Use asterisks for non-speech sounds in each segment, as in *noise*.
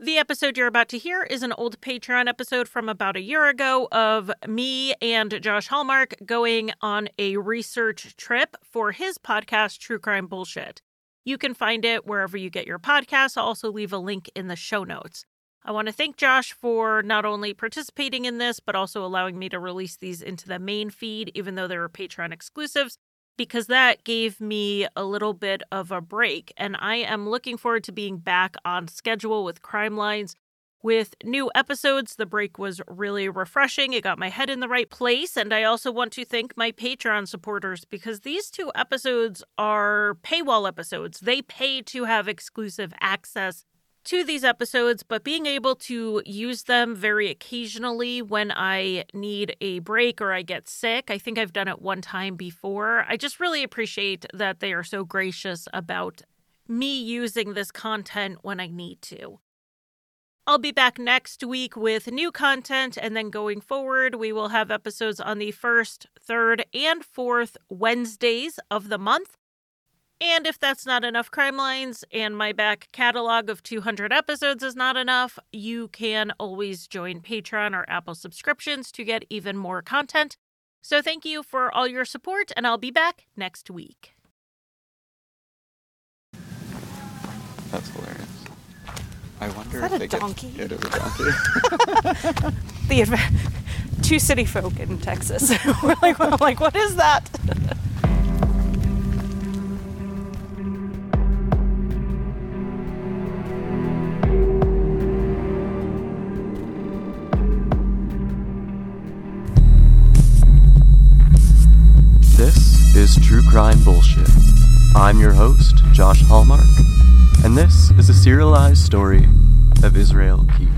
The episode you're about to hear is an old Patreon episode from about a year ago of me and Josh Hallmark going on a research trip for his podcast, True Crime Bullshit. You can find it wherever you get your podcasts. I'll also leave a link in the show notes. I want to thank Josh for not only participating in this, but also allowing me to release these into the main feed, even though they were Patreon exclusives because that gave me a little bit of a break. And I am looking forward to being back on schedule with Crime Lines with new episodes. The break was really refreshing. It got my head in the right place. And I also want to thank my Patreon supporters because these two episodes are paywall episodes. They pay to have exclusive access to these episodes, but being able to use them very occasionally when I need a break or I get sick. I think I've done it one time before. I just really appreciate that they are so gracious about me using this content when I need to. I'll be back next week with new content, and then going forward, we will have episodes on the first, third, and fourth Wednesdays of the month. And if that's not enough crime lines and my back catalog of 200 episodes is not enough, you can always join Patreon or Apple subscriptions to get even more content. So thank you for all your support, and I'll be back next week. That's hilarious. I wonder Is that if a they get- donkey? It is a donkey. *laughs* the adv- *laughs* two city folk in Texas. *laughs* We're like, I'm like, what is that? This is True Crime Bullshit. I'm your host, Josh Hallmark, and this is a serialized story of Israel Keyes.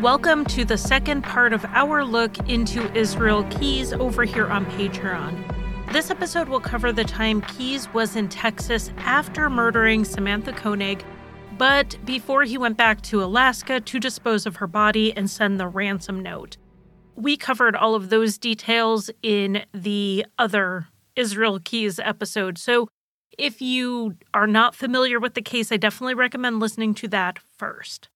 Welcome to the second part of our look into Israel Keyes over here on Patreon. This episode will cover the time Keyes was in Texas after murdering Samantha Koenig, but before he went back to Alaska to dispose of her body and send the ransom note. We covered all of those details in the other Israel Keyes episode, so if you are not familiar with the case, I definitely recommend listening to that first.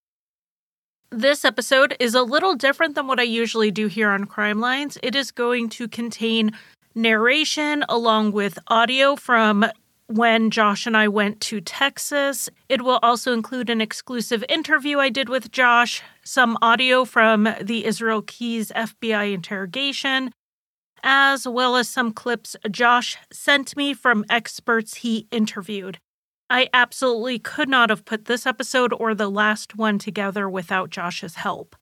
This episode is a little different than what I usually do here on Crime Lines. It is going to contain narration along with audio from when Josh and I went to Texas. It will also include an exclusive interview I did with Josh, some audio from the Israel Keyes FBI interrogation, as well as some clips Josh sent me from experts he interviewed. I absolutely could not have put this episode or the last one together without Josh's help.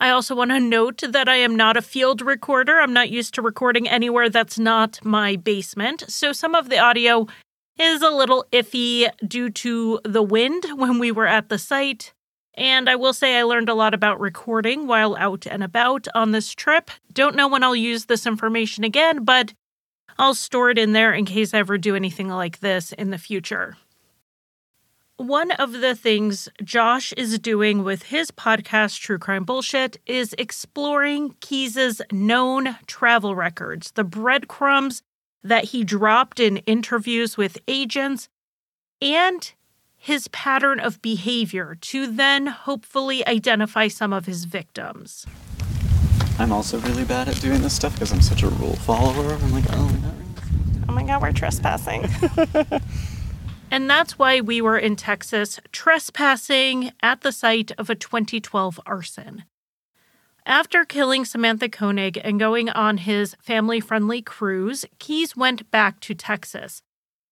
I also want to note that I am not a field recorder. I'm not used to recording anywhere that's not my basement. So some of the audio is a little iffy due to the wind *laughs* when we were at the site. And I will say I learned a lot about recording while out and about on this trip. Don't know when I'll use this information again, but I'll store it in there in case I ever do anything like this in the future. One of the things Josh is doing with his podcast, True Crime Bullshit, is exploring Keyes's known travel records, the breadcrumbs that he dropped in interviews with agents, and his pattern of behavior to then hopefully identify some of his victims. I'm also really bad at doing this stuff because I'm such a rule follower. I'm like, oh, we're Oh my god, we're trespassing. *laughs* And that's why we were in Texas trespassing at the site of a 2012 arson. After killing Samantha Koenig and going on his family friendly cruise, Keyes went back to Texas.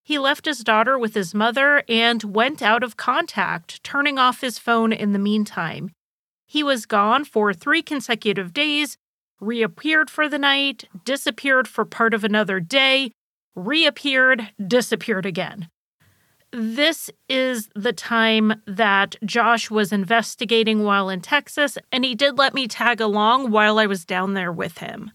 He left his daughter with his mother and went out of contact, turning off his phone in the meantime. He was gone for three consecutive days, reappeared for the night, disappeared for part of another day, reappeared, disappeared again. This is the time that Josh was investigating while in Texas, and he did let me tag along while I was down there with him.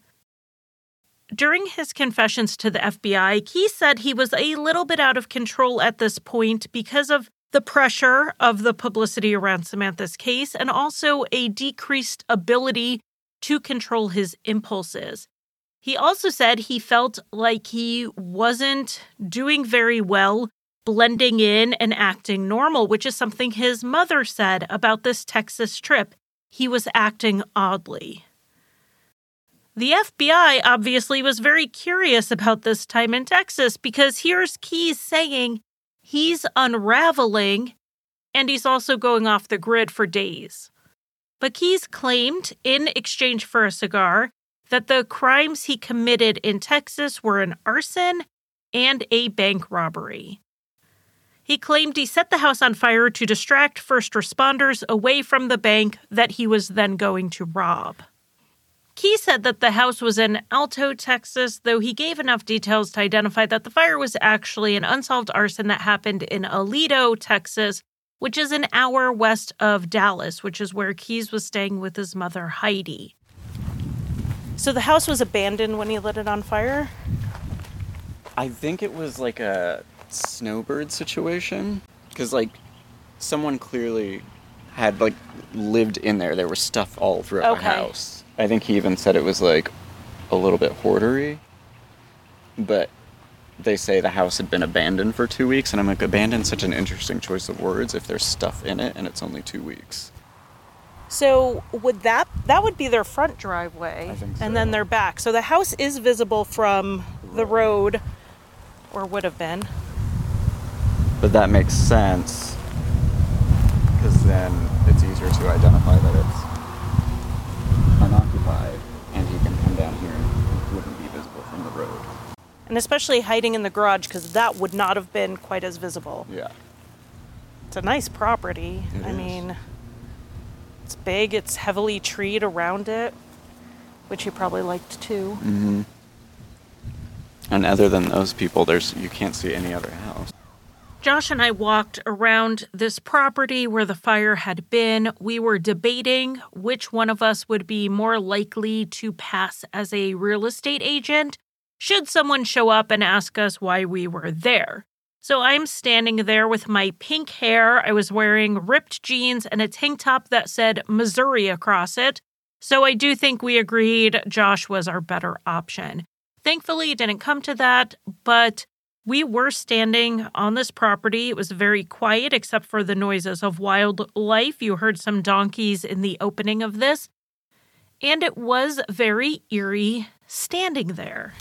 During his confessions to the FBI, he said he was a little bit out of control at this point because of the pressure of the publicity around Samantha's case and also a decreased ability to control his impulses. He also said he felt like he wasn't doing very well blending in and acting normal, which is something his mother said about this Texas trip. He was acting oddly. The FBI obviously was very curious about this time in Texas because here's Keyes saying he's unraveling and he's also going off the grid for days. But Keyes claimed, in exchange for a cigar, that the crimes he committed in Texas were an arson and a bank robbery. He claimed he set the house on fire to distract first responders away from the bank that he was then going to rob. Key said that the house was in Alto, Texas, though he gave enough details to identify that the fire was actually an unsolved arson that happened in Aledo, Texas, which is an hour west of Dallas, which is where Keyes was staying with his mother, Heidi. So the house was abandoned when he lit it on fire? I think it was like a snowbird situation because like someone clearly had like lived in there. There was stuff all throughout Okay. the house. I think he even said it was like a little bit hoardery, but they say the house had been abandoned for two weeks, and I'm like, abandoned such an interesting choice of words if there's stuff in it and it's only two weeks. So would that that would be their front driveway think and then so. their back. So the house is visible from the road or would have been. But that makes sense because then it's easier to identify that it's unoccupied, and he can come down here and it wouldn't be visible from the road. And especially hiding in the garage cuz that would not have been quite as visible. Yeah. It's a nice property. It I is. mean, it's big, it's heavily treed around it, which he probably liked too. Mm-hmm. And other than those people, there's you can't see any other house. Josh and I walked around this property where the fire had been. We were debating which one of us would be more likely to pass as a real estate agent should someone show up and ask us why we were there. So I'm standing there with my pink hair. I was wearing ripped jeans and a tank top that said Missouri across it. So I do think we agreed Josh was our better option. Thankfully, it didn't come to that, but we were standing on this property. It was very quiet except for the noises of wildlife. You heard some donkeys in the opening of this. And it was very eerie standing there.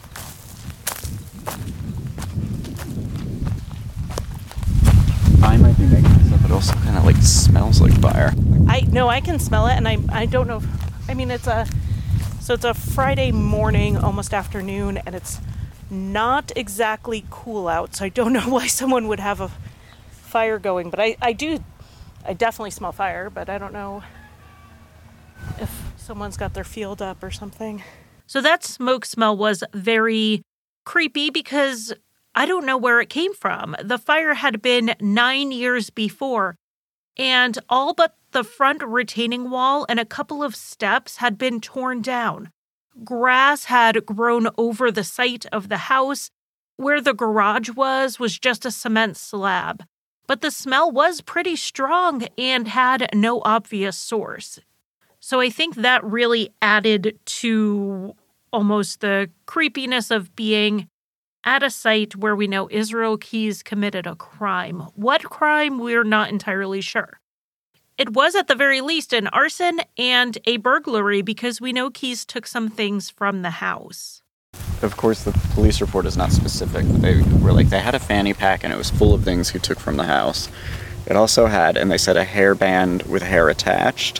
I might be making this up. It also kind of like smells like fire. I no, I can smell it and I I don't know if, I mean it's a so it's a Friday morning, almost afternoon and it's not exactly cool out. So I don't know *laughs* why someone would have a fire going, but I I do I definitely smell fire, but I don't know if someone's got their field up or something. So that smoke smell was very creepy because I don't know where it came from. The fire had been nine years before, and all but the front retaining wall and a couple of steps had been torn down. Grass had grown over the site of the house. Where the garage was was just a cement slab. But the smell was pretty strong and had no obvious source. So I think that really added to almost the creepiness of being at a site where we know Israel Keyes committed a crime. What crime, we're not entirely sure. It was at the very least an arson and a burglary because we know Keyes took some things from the house. Of course, the police report is not specific, but they were like they had a fanny pack and it was full of things he took from the house. It also had, and they said a hairband with hair attached.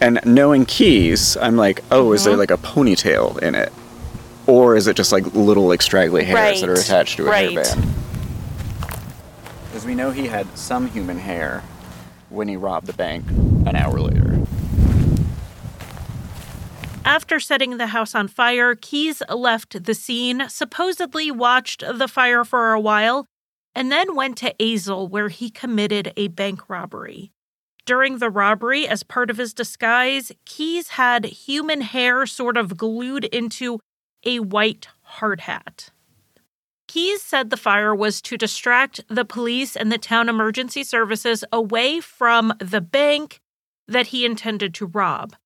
And knowing Keyes, I'm like, oh, is there Mhm. like a ponytail in it? Or is it just like little like straggly hairs that are attached to a right. hairband? Because we know he had some human hair when he robbed the bank an hour later. After setting the house on fire, Keyes left the scene, supposedly watched the fire for a while, and then went to Azle, where he committed a bank robbery. During the robbery, as part of his disguise, Keyes had human hair sort of glued into a white hard hat. Keyes said the fire was to distract the police and the town emergency services away from the bank that he intended to rob.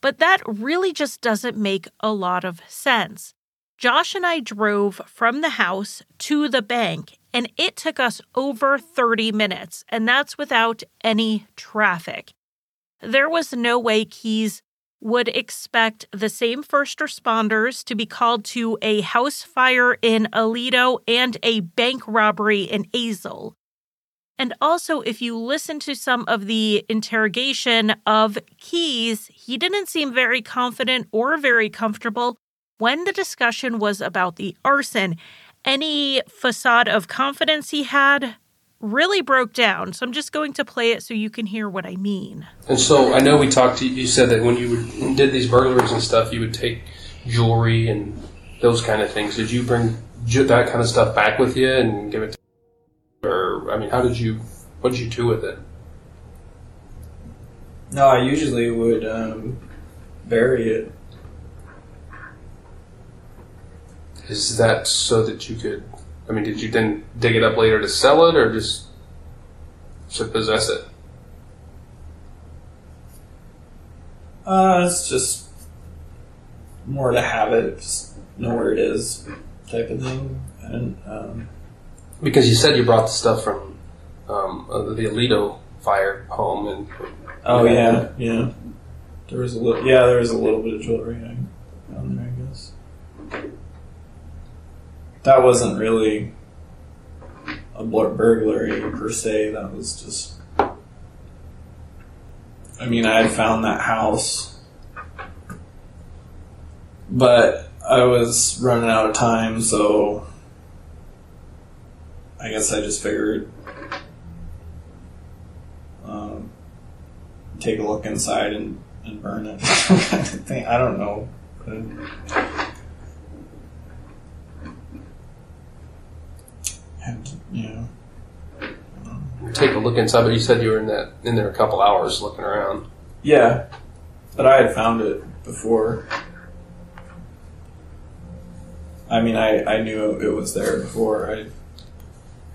But that really just doesn't make a lot of sense. Josh and I drove from the house to the bank, and it took us over 30 minutes, and that's without any traffic. There was no way Keyes would expect the same first responders to be called to a house fire in Aledo and a bank robbery in Azle. And also, if you listen to some of the interrogation of Keyes, he didn't seem very confident or very comfortable when the discussion was about the arson. Any facade of confidence he had really broke down. So I'm just going to play it so you can hear what I mean. And so I know we talked to you, you said that when you would, did these burglaries and stuff, you would take jewelry and those kind of things. Did you bring ju- that kind of stuff back with you and give it to or I mean, how did you what did you do with it? No, I usually would um, bury it. Is that so that you could I mean, did you then dig it up later to sell it or just to possess it? Uh, it's just more to have it, just know where it is, type of thing. And um, Because you said you brought the stuff from um, uh, the Aledo fire home and oh yeah, yeah, there was a little. Yeah, there was a little bit of jewelry I found there. I guess that wasn't really a bur- burglary per se. That was just. I mean, I had found that house, but I was running out of time, so I guess I just figured um, take a look inside and, and burn it. *laughs* I don't know. And, you know, take a look inside. But you said you were in that in there a couple hours looking around. yeah, but I had found it before. I mean, I, I knew it was there before. I,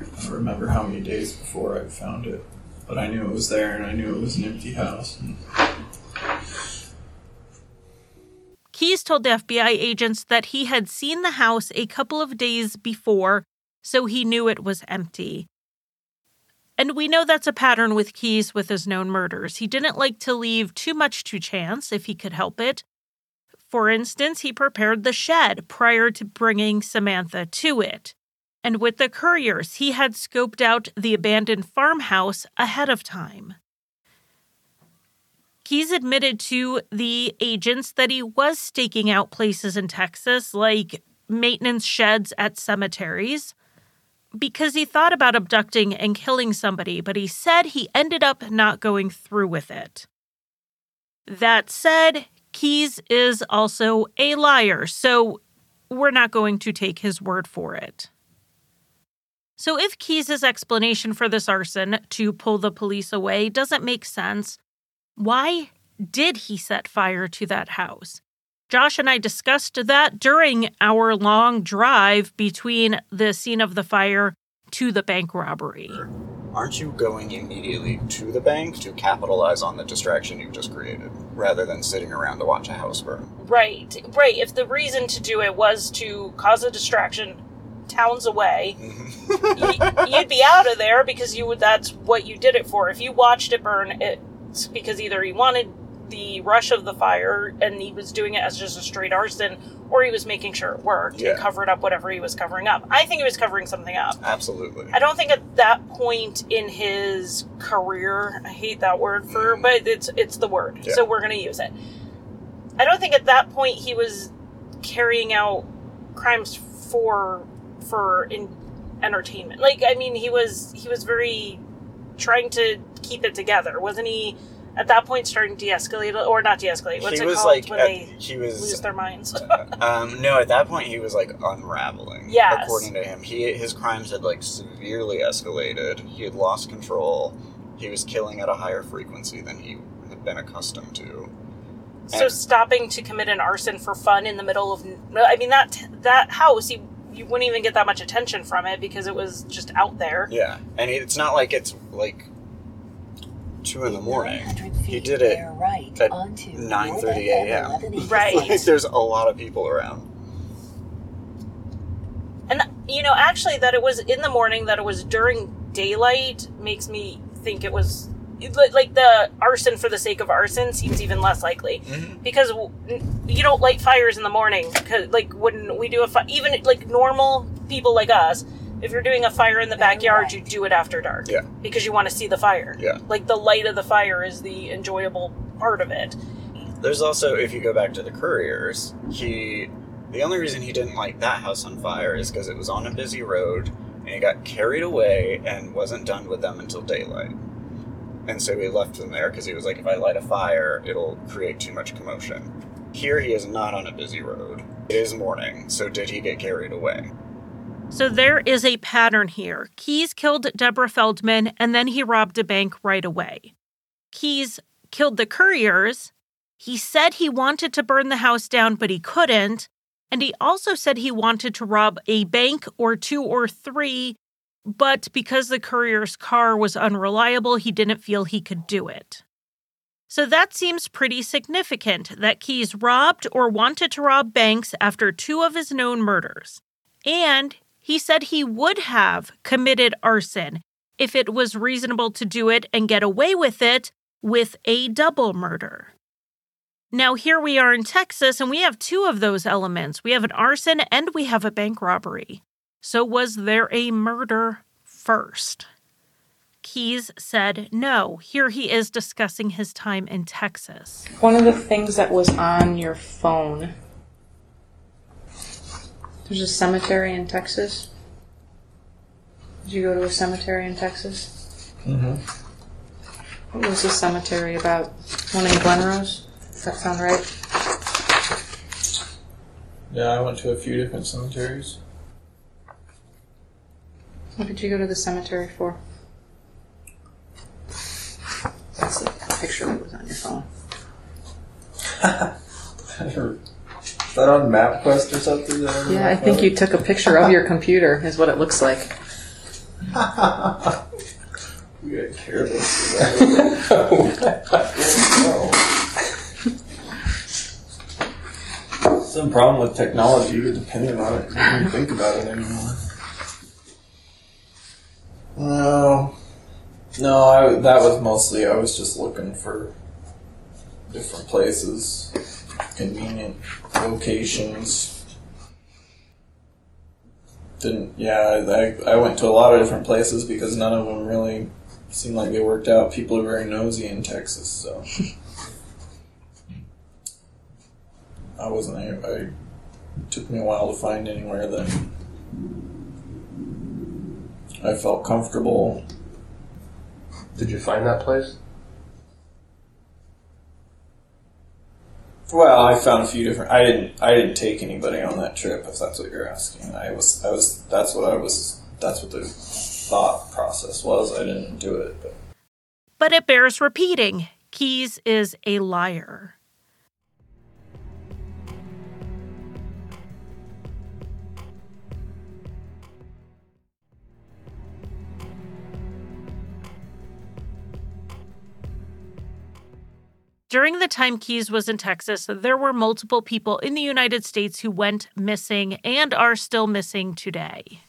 I don't remember how many days before I found it, but I knew it was there, and I knew it was an empty house. And Keyes told the FBI agents that he had seen the house a couple of days before, so he knew it was empty. And we know that's a pattern with Keyes with his known murders. He didn't like to leave too much to chance if he could help it. For instance, he prepared the shed prior to bringing Samantha to it. And with the Curriers, he had scoped out the abandoned farmhouse ahead of time. Keyes admitted to the agents that he was staking out places in Texas, like maintenance sheds at cemeteries, because he thought about abducting and killing somebody, but he said he ended up not going through with it. That said, Keyes is also a liar, so we're not going to take his word for it. So, if Keyes' explanation for this arson to pull the police away doesn't make sense, why did he set fire to that house? Josh and I discussed that during our long drive between the scene of the fire to the bank robbery. Aren't you going immediately to the bank to capitalize on the distraction you've just created, rather than sitting around to watch a house burn? Right, right. If the reason to do it was to cause a distraction towns away, mm-hmm. y- you'd be out of there because you would. That's what you did it for. If you watched it burn, it's because either you wanted the rush of the fire and he was doing it as just a straight arson, or he was making sure it worked Yeah. and covered up whatever he was covering up. I think he was covering something up. Absolutely. I don't think at that point in his career, I hate that word for, mm-hmm. but it's it's the word, Yeah. so we're going to use it. I don't think at that point he was carrying out crimes for for in entertainment. Like I mean, he was he was very trying to keep it together, wasn't he? At that point, starting to de-escalate or not de-escalate. What's he it was called like, when at- they he lose was. their minds? *laughs* Um, no, at that point he was like unraveling. Yeah, According to him, he his crimes had like severely escalated. He had lost control. He was killing at a higher frequency than he had been accustomed to. So stopping to commit an arson for fun in the middle of I mean that that house you you wouldn't even get that much attention from it because it was just out there. Yeah, and it's not like it's like two in the morning. He did it right at onto 9:30 a.m. Right. *laughs* like there's a lot of people around. And you know, actually, that it was in the morning, that it was during daylight, makes me think it was like like the arson for the sake of arson seems even less likely mm-hmm. because you don't light fires in the morning because like when we do a fi- even like normal people like us, if you're doing a fire in the backyard, you do it after dark. Yeah. because you want to see the fire. Yeah. like the light of the fire is the enjoyable part of it. There's also, if you go back to the Curriers, he. The only reason he didn't light that house on fire is because it was on a busy road and he got carried away and wasn't done with them until daylight. And so he left them there because he was like, if I light a fire, it'll create too much commotion. Here he is not on a busy road. It is morning, so did he get carried away? So there is a pattern here. Keyes killed Deborah Feldman and then he robbed a bank right away. Keyes killed the Curriers. He said he wanted to burn the house down, but he couldn't. And he also said he wanted to rob a bank or two or three, but because the Currier's car was unreliable, he didn't feel he could do it. So that seems pretty significant that Keyes robbed or wanted to rob banks after two of his known murders. And he said he would have committed arson if it was reasonable to do it and get away with it with a double murder. Now, here we are in Texas, and we have two of those elements. We have an arson and we have a bank robbery. So, was there a murder first? Keyes said no. Here he is discussing his time in Texas. One of the things that was on your phone. There's a cemetery in Texas. Did you go to a cemetery in Texas? Mm-hmm. What was the cemetery about? One in Glen Rose? Does that sound right? Yeah, I went to a few different cemeteries. What did you go to the cemetery for? That's the picture that was on your phone. *laughs* Is that on MapQuest or something? Yeah, I think you took a picture of your computer, is what it looks like. We got careless. Some problem with technology, you're dependent on it. You don't even think about it anymore. No. No, I, that was mostly, I was just looking for different places, convenient locations. Didn't, yeah, I, I went to a lot of different places because none of them really seemed like they worked out. People are very nosy in Texas, so. *laughs* I wasn't, I, I it took me a while to find anywhere that I felt comfortable. Did you find that place? Well, I found a few different. I didn't. I didn't take anybody on that trip. If that's what you're asking, I was. I was. That's what I was. That's what the thought process was. I didn't do it, but But it bears repeating Keyes is a liar. During the time Keyes was in Texas, there were multiple people in the United States who went missing and are still missing today.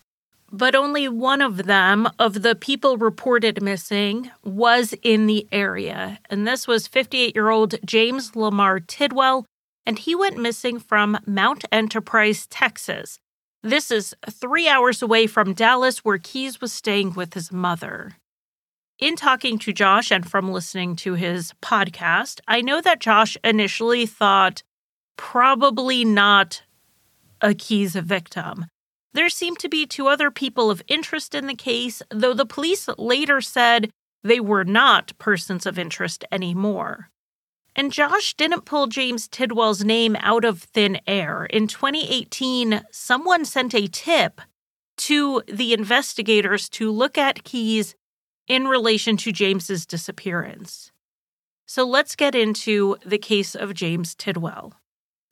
But only one of them, of the people reported missing, was in the area. And this was 58 year old James Lamar Tidwell, and he went missing from Mount Enterprise, Texas. This is three hours away from Dallas, where Keyes was staying with his mother. In talking to Josh and from listening to his podcast, I know that Josh initially thought probably not a Keyes victim. There seemed to be two other people of interest in the case, though the police later said they were not persons of interest anymore. And Josh didn't pull James Tidwell's name out of thin air. In 2018, someone sent a tip to the investigators to look at Keyes in relation to James's disappearance. So let's get into the case of James Tidwell.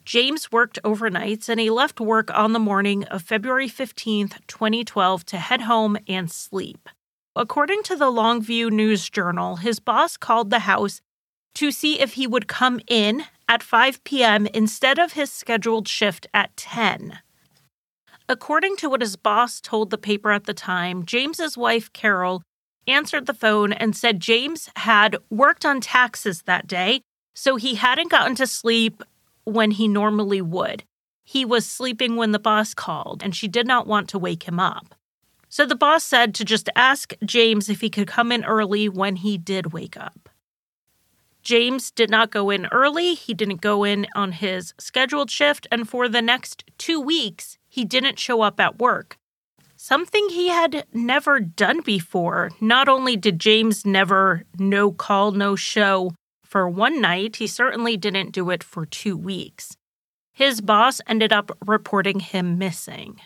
James worked overnights and he left work on the morning of February 15th, 2012 to head home and sleep. according to the Longview News Journal, his boss called the house to see if he would come in at 5 p.m. instead of his scheduled shift at 10. According to what his boss told the paper at the time, James's wife Carol answered the phone and said James had worked on taxes that day, so he hadn't gotten to sleep when he normally would. He was sleeping when the boss called, and she did not want to wake him up. So the boss said to just ask James if he could come in early when he did wake up. James did not go in early. He didn't go in on his scheduled shift. And for the next two weeks, he didn't show up at work. Something he had never done before. Not only did James never no call, no show for one night, he certainly didn't do it for two weeks. His boss ended up reporting him missing.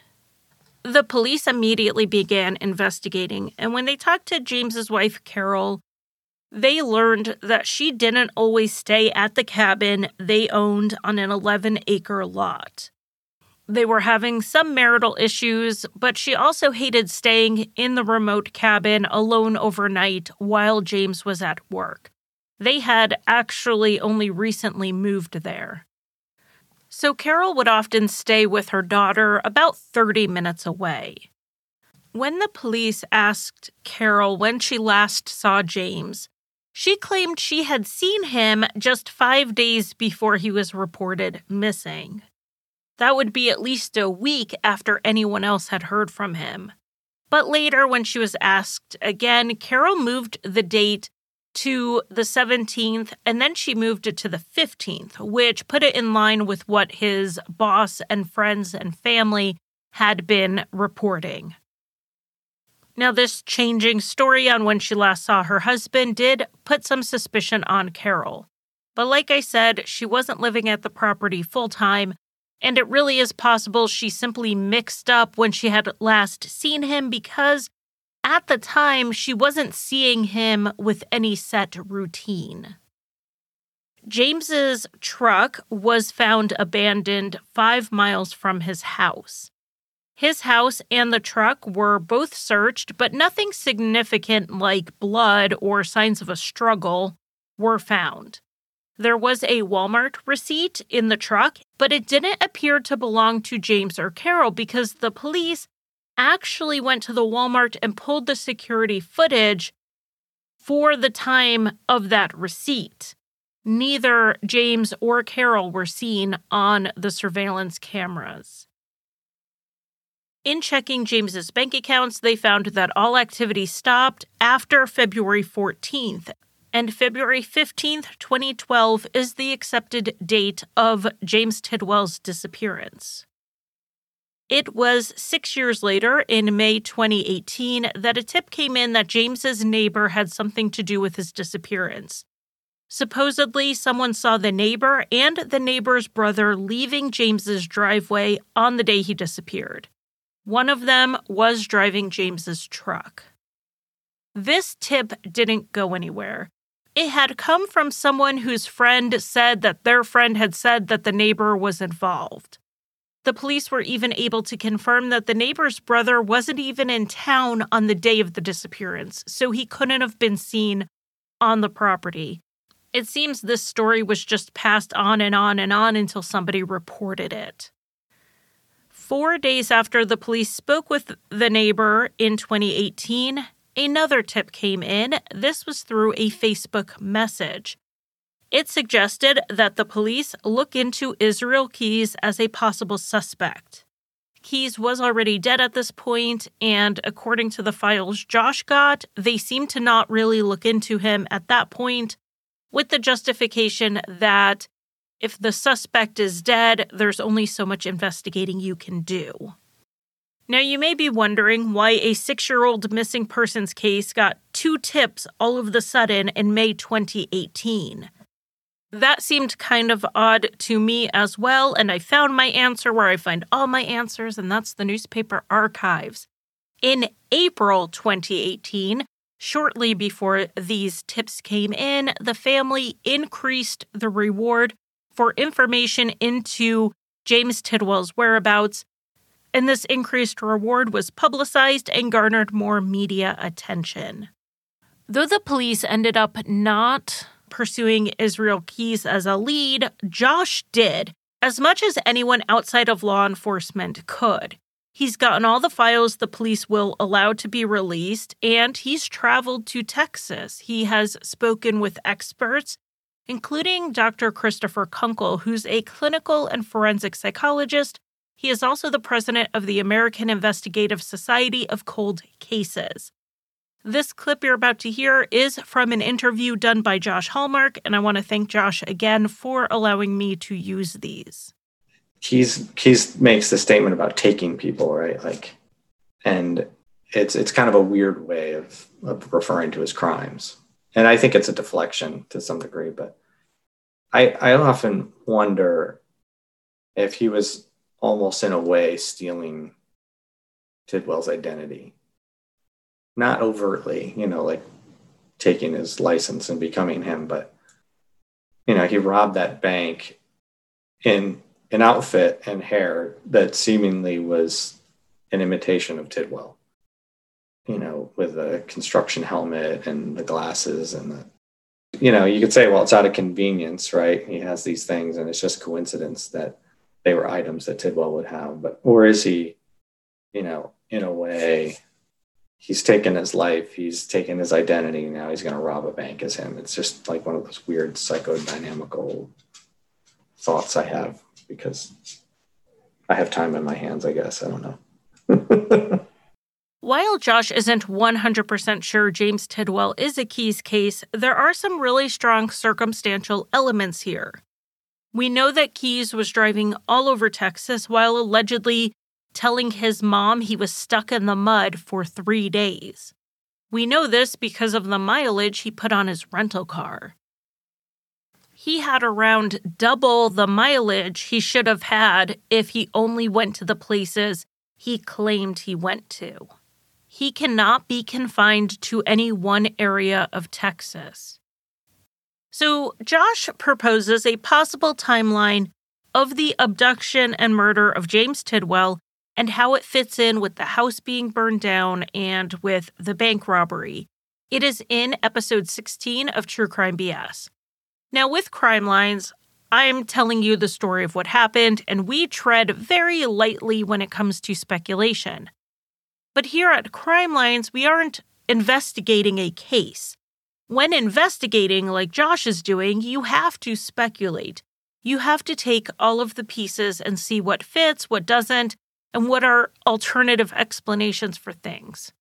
The police immediately began investigating, and when they talked to James's wife, Carol, they learned that she didn't always stay at the cabin they owned on an 11 acre lot. They were having some marital issues, but she also hated staying in the remote cabin alone overnight while James was at work. They had actually only recently moved there. So Carol would often stay with her daughter about 30 minutes away. When the police asked Carol when she last saw James, she claimed she had seen him just five days before he was reported missing. That would be at least a week after anyone else had heard from him. But later, when she was asked again, Carol moved the date to the 17th and then she moved it to the 15th, which put it in line with what his boss and friends and family had been reporting. Now, this changing story on when she last saw her husband did put some suspicion on Carol. But like I said, she wasn't living at the property full time, and it really is possible she simply mixed up when she had last seen him because at the time she wasn't seeing him with any set routine. James's truck was found abandoned 5 miles from his house. His house and the truck were both searched, but nothing significant like blood or signs of a struggle were found. There was a Walmart receipt in the truck, but it didn't appear to belong to James or Carol because the police actually went to the Walmart and pulled the security footage for the time of that receipt. Neither James or Carol were seen on the surveillance cameras. In checking James's bank accounts, they found that all activity stopped after February 14th, and February 15th, 2012 is the accepted date of James Tidwell's disappearance. It was six years later, in May 2018, that a tip came in that James's neighbor had something to do with his disappearance. Supposedly, someone saw the neighbor and the neighbor's brother leaving James's driveway on the day he disappeared. One of them was driving James's truck. This tip didn't go anywhere. It had come from someone whose friend said that their friend had said that the neighbor was involved. The police were even able to confirm that the neighbor's brother wasn't even in town on the day of the disappearance, so he couldn't have been seen on the property. It seems this story was just passed on and on and on until somebody reported it. Four days after the police spoke with the neighbor in 2018, another tip came in. This was through a Facebook message. It suggested that the police look into Israel Keyes as a possible suspect. Keyes was already dead at this point, and according to the files Josh got, they seemed to not really look into him at that point, with the justification that if the suspect is dead, there's only so much investigating you can do. Now, you may be wondering why a six year old missing persons case got two tips all of the sudden in May 2018. That seemed kind of odd to me as well, and I found my answer where I find all my answers, and that's the newspaper archives. In April 2018, shortly before these tips came in, the family increased the reward for information into James Tidwell's whereabouts and this increased reward was publicized and garnered more media attention. Though the police ended up not pursuing Israel Keyes as a lead, Josh did, as much as anyone outside of law enforcement could. He's gotten all the files the police will allow to be released, and he's traveled to Texas. He has spoken with experts, including Dr. Christopher Kunkel, who's a clinical and forensic psychologist. He is also the president of the American Investigative Society of Cold Cases. This clip you're about to hear is from an interview done by Josh Hallmark, and I want to thank Josh again for allowing me to use these. Keyes Keyes makes the statement about taking people, right? Like, and it's it's kind of a weird way of of referring to his crimes, and I think it's a deflection to some degree. But I I often wonder if he was almost in a way stealing Tidwell's identity, not overtly, you know, like taking his license and becoming him, but you know, he robbed that bank in an outfit and hair that seemingly was an imitation of Tidwell. You know, with a construction helmet and the glasses and the, you know, you could say, well, it's out of convenience, right? He has these things and it's just coincidence that they were items that Tidwell would have. But, or is he, you know, in a way, he's taken his life, he's taken his identity, now he's going to rob a bank as him. It's just like one of those weird psychodynamical thoughts I have because I have time in my hands, I guess. I don't know. *laughs* While Josh isn't 100% sure James Tidwell is a Keyes case, there are some really strong circumstantial elements here. We know that Keyes was driving all over Texas while allegedly telling his mom he was stuck in the mud for three days. We know this because of the mileage he put on his rental car he had around double the mileage he should have had if he only went to the places he claimed he went to. He cannot be confined to any one area of Texas. So, Josh proposes a possible timeline of the abduction and murder of James Tidwell and how it fits in with the house being burned down and with the bank robbery. It is in episode 16 of True Crime BS. Now, with Crime Lines, I'm telling you the story of what happened, and we tread very lightly when it comes to speculation. But here at Crime Lines, we aren't investigating a case. When investigating, like Josh is doing, you have to speculate. You have to take all of the pieces and see what fits, what doesn't, and what are alternative explanations for things.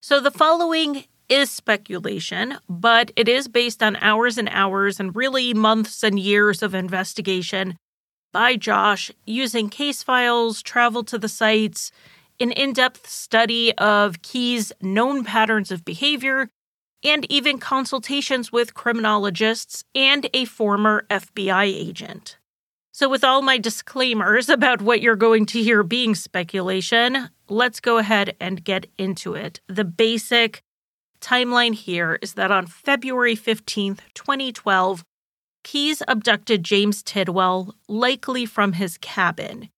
So the following is speculation, but it is based on hours and hours and really months and years of investigation by Josh using case files, travel to the sites, an in depth study of Key's known patterns of behavior, and even consultations with criminologists and a former FBI agent. So, with all my disclaimers *laughs* about what you're going to hear being speculation, let's go ahead and get into it. The basic timeline here is that on February 15th, 2012, Keyes abducted James Tidwell, likely from his cabin.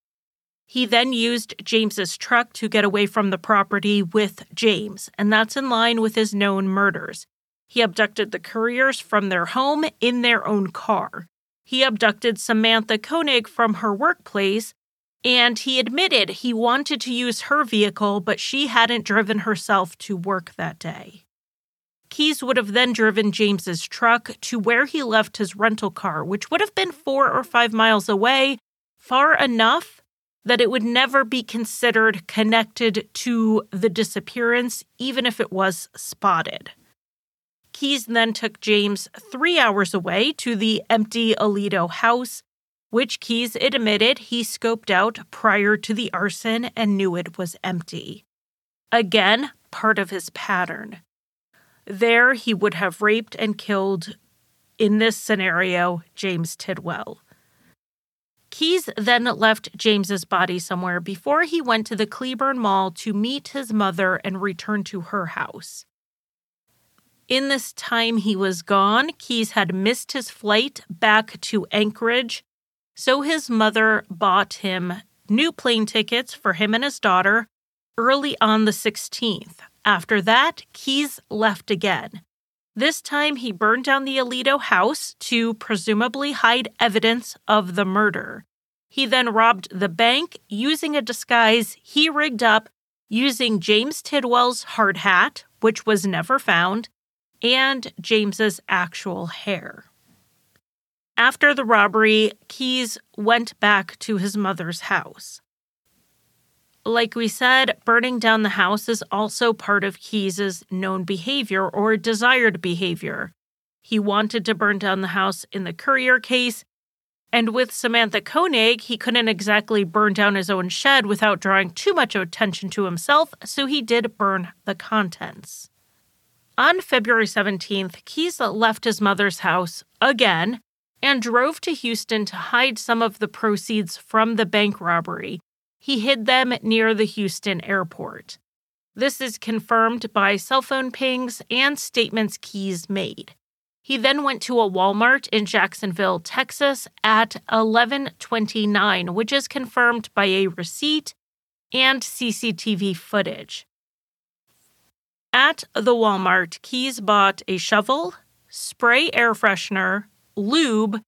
He then used James's truck to get away from the property with James, and that's in line with his known murders. He abducted the Curriers from their home in their own car. He abducted Samantha Koenig from her workplace, and he admitted he wanted to use her vehicle, but she hadn't driven herself to work that day. Keyes would have then driven James's truck to where he left his rental car, which would have been four or five miles away, far enough that it would never be considered connected to the disappearance, even if it was spotted. Keyes then took James three hours away to the empty Aledo house, which Keyes admitted he scoped out prior to the arson and knew it was empty. Again, part of his pattern. There, he would have raped and killed, in this scenario, James Tidwell. Keyes then left James's body somewhere before he went to the Cleburne Mall to meet his mother and return to her house. In this time he was gone, Keyes had missed his flight back to Anchorage, so his mother bought him new plane tickets for him and his daughter early on the 16th. After that, Keyes left again. This time, he burned down the Aledo house to presumably hide evidence of the murder. He then robbed the bank using a disguise he rigged up using James Tidwell's hard hat, which was never found, and James's actual hair. After the robbery, Keyes went back to his mother's house. Like we said, burning down the house is also part of Keyes's known behavior or desired behavior. He wanted to burn down the house in the Currier case, and with Samantha Koenig, he couldn't exactly burn down his own shed without drawing too much attention to himself, so he did burn the contents. On February 17th, Keyes left his mother's house again and drove to Houston to hide some of the proceeds from the bank robbery. He hid them near the Houston airport. This is confirmed by cell phone pings and statements Keyes made. He then went to a Walmart in Jacksonville, Texas at 11:29, which is confirmed by a receipt and CCTV footage. At the Walmart, Keyes bought a shovel, spray air freshener, lube,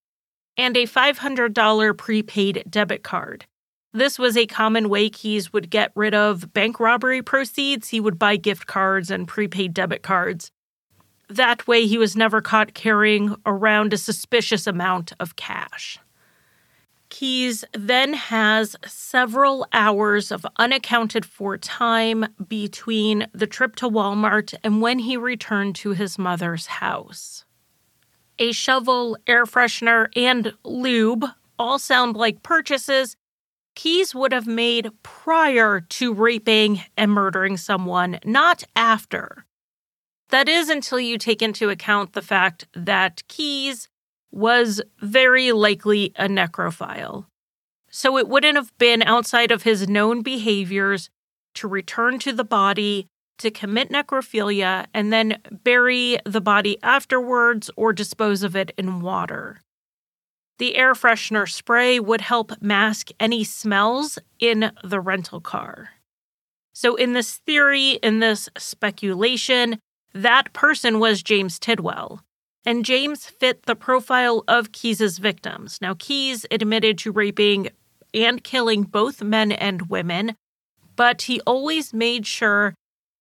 and a $500 prepaid debit card. This was a common way Keyes would get rid of bank robbery proceeds. He would buy gift cards and prepaid debit cards. That way, he was never caught carrying around a suspicious amount of cash. Keyes then has several hours of unaccounted for time between the trip to Walmart and when he returned to his mother's house. A shovel, air freshener, and lube all sound like purchases Keyes would have made prior to raping and murdering someone, not after. That is until you take into account the fact that Keyes was very likely a necrophile. So it wouldn't have been outside of his known behaviors to return to the body, to commit necrophilia, and then bury the body afterwards or dispose of it in water. The air freshener spray would help mask any smells in the rental car. So, in this theory, in this speculation, that person was James Tidwell. And James fit the profile of Keyes's victims. Now, Keyes admitted to raping and killing both men and women, but he always made sure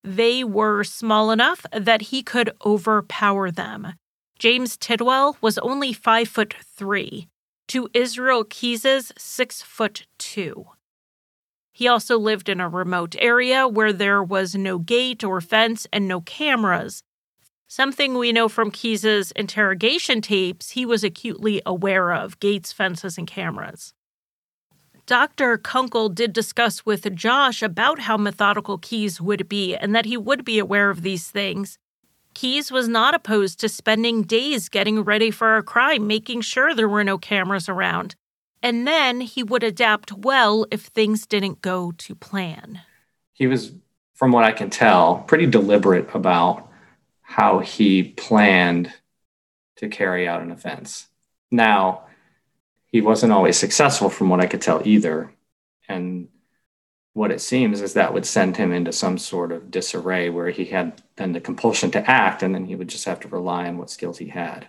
they were small enough that he could overpower them. James Tidwell was only five foot three, to Israel Keyes's six foot two. He also lived in a remote area where there was no gate or fence and no cameras. Something we know from Keyes's interrogation tapes he was acutely aware of gates, fences, and cameras. Dr. Kunkel did discuss with Josh about how methodical Keyes would be and that he would be aware of these things. Keyes was not opposed to spending days getting ready for a crime, making sure there were no cameras around and then he would adapt well if things didn't go to plan. He was, from what I can tell, pretty deliberate about how he planned to carry out an offense. Now, he wasn't always successful, from what I could tell either. And what it seems is that would send him into some sort of disarray where he had then the compulsion to act, and then he would just have to rely on what skills he had,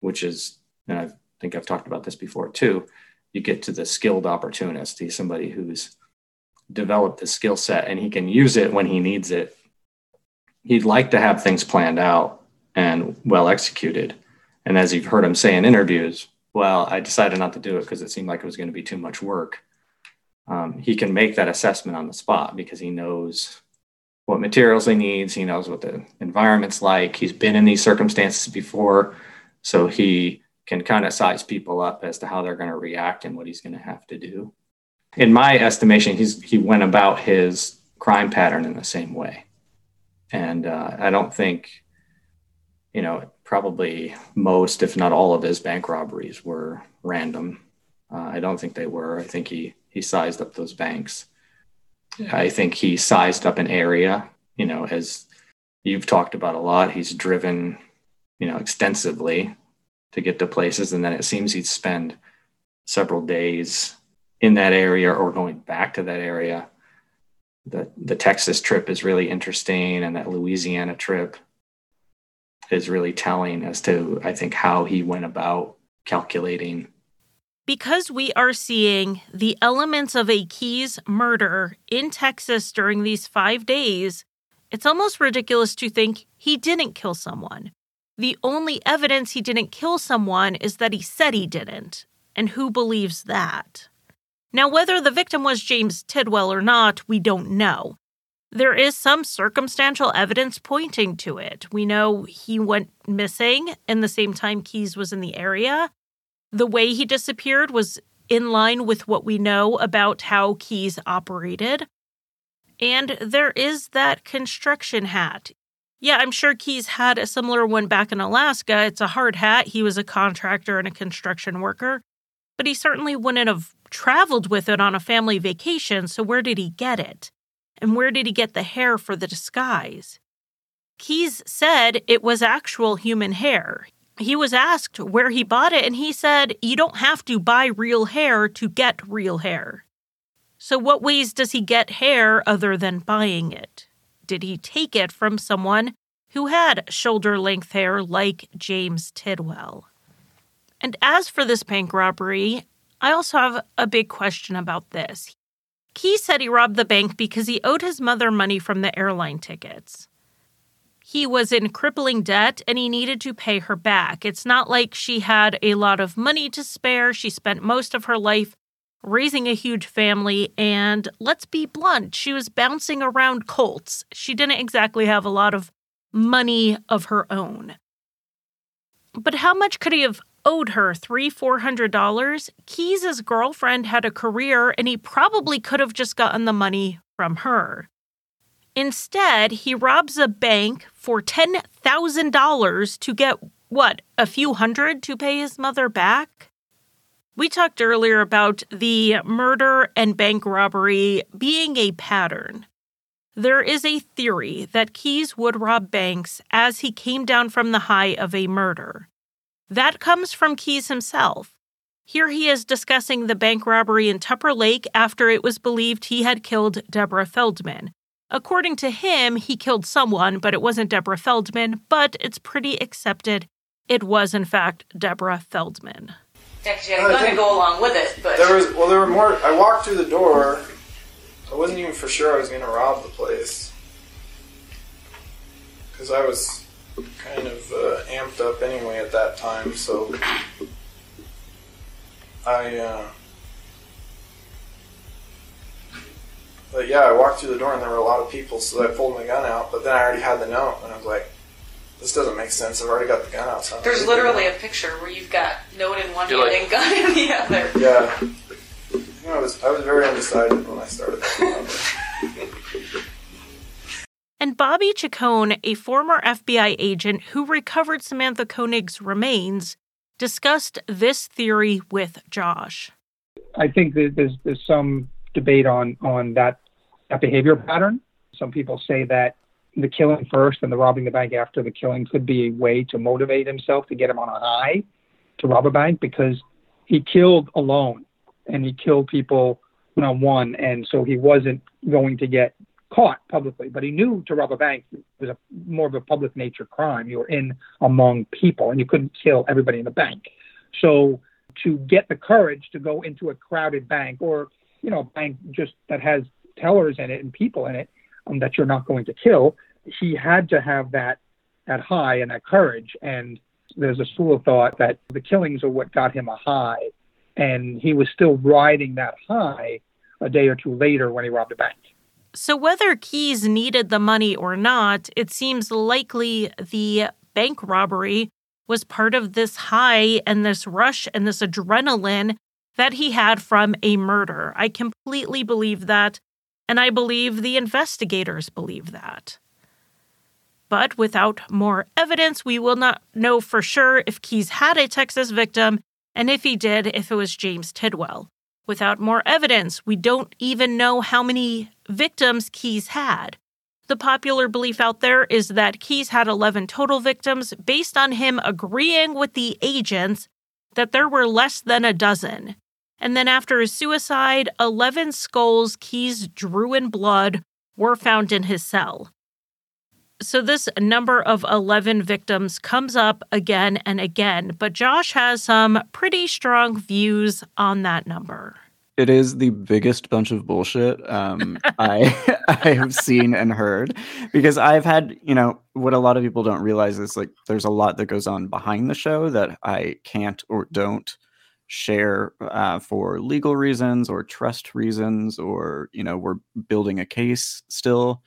which is, and I think I've talked about this before too, you get to the skilled opportunist. He's somebody who's developed the skill set and he can use it when he needs it. He'd like to have things planned out and well executed. And as you've heard him say in interviews, well, I decided not to do it because it seemed like it was going to be too much work. Um, he can make that assessment on the spot because he knows what materials he needs. He knows what the environment's like. He's been in these circumstances before. So he can kind of size people up as to how they're going to react and what he's going to have to do. In my estimation, he's he went about his crime pattern in the same way, and uh, I don't think, you know, probably most, if not all, of his bank robberies were random. Uh, I don't think they were. I think he he sized up those banks. I think he sized up an area. You know, as you've talked about a lot, he's driven, you know, extensively to get to places. And then it seems he'd spend several days in that area or going back to that area. The the Texas trip is really interesting, and that Louisiana trip is really telling as to I think how he went about calculating. Because we are seeing the elements of a Keyes murder in Texas during these five days, it's almost ridiculous to think he didn't kill someone. The only evidence he didn't kill someone is that he said he didn't. And who believes that? Now, whether the victim was James Tidwell or not, we don't know. There is some circumstantial evidence pointing to it. We know he went missing in the same time Keyes was in the area. The way he disappeared was in line with what we know about how Keyes operated. And there is that construction hat. Yeah, I'm sure Keyes had a similar one back in Alaska. It's a hard hat. He was a contractor and a construction worker, but he certainly wouldn't have traveled with it on a family vacation. So, where did he get it? And where did he get the hair for the disguise? Keyes said it was actual human hair. He was asked where he bought it, and he said, You don't have to buy real hair to get real hair. So, what ways does he get hair other than buying it? Did he take it from someone who had shoulder length hair like James Tidwell? And as for this bank robbery, I also have a big question about this. Keyes said he robbed the bank because he owed his mother money from the airline tickets. He was in crippling debt and he needed to pay her back. It's not like she had a lot of money to spare. She spent most of her life raising a huge family, and let's be blunt, she was bouncing around Colts. She didn't exactly have a lot of money of her own. But how much could he have owed her? Three, four hundred dollars? Keyes' girlfriend had a career, and he probably could have just gotten the money from her. Instead, he robs a bank for $10,000 to get what, a few hundred to pay his mother back? We talked earlier about the murder and bank robbery being a pattern. There is a theory that Keyes would rob banks as he came down from the high of a murder. That comes from Keyes himself. Here he is discussing the bank robbery in Tupper Lake after it was believed he had killed Deborah Feldman. According to him, he killed someone, but it wasn't Deborah Feldman, but it's pretty accepted it was, in fact, Deborah Feldman. You had a gun to go along with it, but. There was well, there were more. I walked through the door. I wasn't even for sure I was going to rob the place because I was kind of uh, amped up anyway at that time. So I. Uh, but yeah, I walked through the door and there were a lot of people, so I pulled my gun out. But then I already had the note, and I was like, "This doesn't make sense. I've already got the gun out." So There's literally a picture where you've got note in one You're hand like- and gun in the other. Yeah. You know, I was I was very undecided when I started. That And Bobby Chacon, a former FBI agent who recovered Samantha Koenig's remains, discussed this theory with Josh. I think that there's there's some debate on on that that behavior pattern. Some people say that the killing first and the robbing the bank after the killing could be a way to motivate himself to get him on a high to rob a bank because he killed alone and he killed people one on one and so he wasn't going to get caught publicly but he knew to rob a bank was a more of a public nature crime. You were in among people and you couldn't kill everybody in the bank. So to get the courage to go into a crowded bank or you know a bank just that has tellers in it and people in it um, that you're not going to kill he had to have that that high and that courage. And there's a school of thought that the killings are what got him a high. And he was still riding that high a day or two later when he robbed a bank. So, whether Keyes needed the money or not, it seems likely the bank robbery was part of this high and this rush and this adrenaline that he had from a murder. I completely believe that, and I believe the investigators believe that. But without more evidence, we will not know for sure if Keyes had a Texas victim, and if he did, if it was James Tidwell. Without more evidence, we don't even know how many victims Keyes had. The popular belief out there is that Keyes had 11 total victims based on him agreeing with the agents that there were less than a dozen. And then after his suicide, 11 skulls Keyes drew in blood were found in his cell. So this number of 11 victims comes up again and again, but Josh has some pretty strong views on that number. It is the biggest bunch of bullshit um, *laughs* I I have seen and heard because I've had you know what a lot of people don't realize is like there's a lot that goes on behind the show that I can't or don't share uh, for legal reasons or trust reasons or you know we're building a case still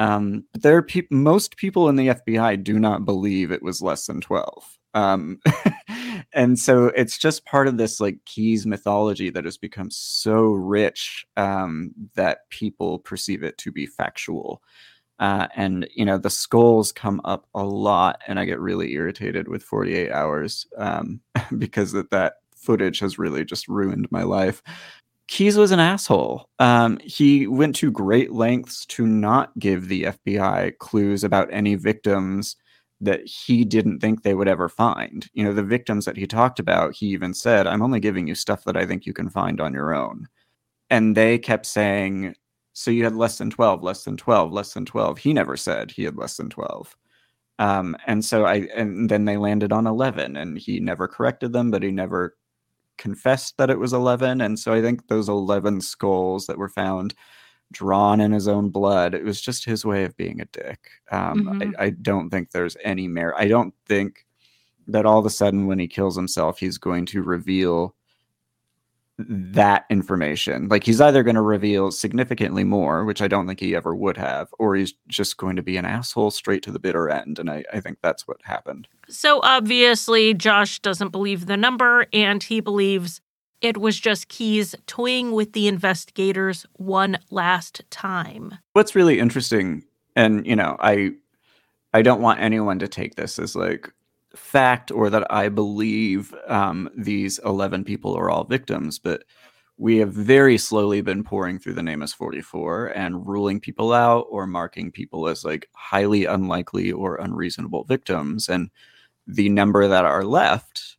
um, but there are pe- most people in the FBI do not believe it was less than 12. Um, *laughs* and so it's just part of this like Keyes mythology that has become so rich um, that people perceive it to be factual. Uh, and you know the skulls come up a lot, and I get really irritated with 48 hours um, *laughs* because that that footage has really just ruined my life. Keyes was an asshole. Um, he went to great lengths to not give the FBI clues about any victims that he didn't think they would ever find. You know, the victims that he talked about, he even said, I'm only giving you stuff that I think you can find on your own. And they kept saying, So you had less than 12, less than 12, less than 12. He never said he had less than 12. Um, and so I, and then they landed on 11, and he never corrected them, but he never confessed that it was 11 and so i think those 11 skulls that were found drawn in his own blood it was just his way of being a dick um, Mhm. I, I don't think there's any merit i don't think that all of a sudden when he kills himself he's going to reveal that information like he's either going to reveal significantly more which i don't think he ever would have or he's just going to be an asshole straight to the bitter end and i, I think that's what happened So obviously, Josh doesn't believe the number, and he believes it was just Keyes toying with the investigators one last time. what's really interesting and you know i i don't want anyone to take this as like fact or that i believe um, these 11 people are all victims but we have very slowly been pouring through the Namus 44 and ruling people out or marking people as like highly unlikely or unreasonable victims. And the number that are left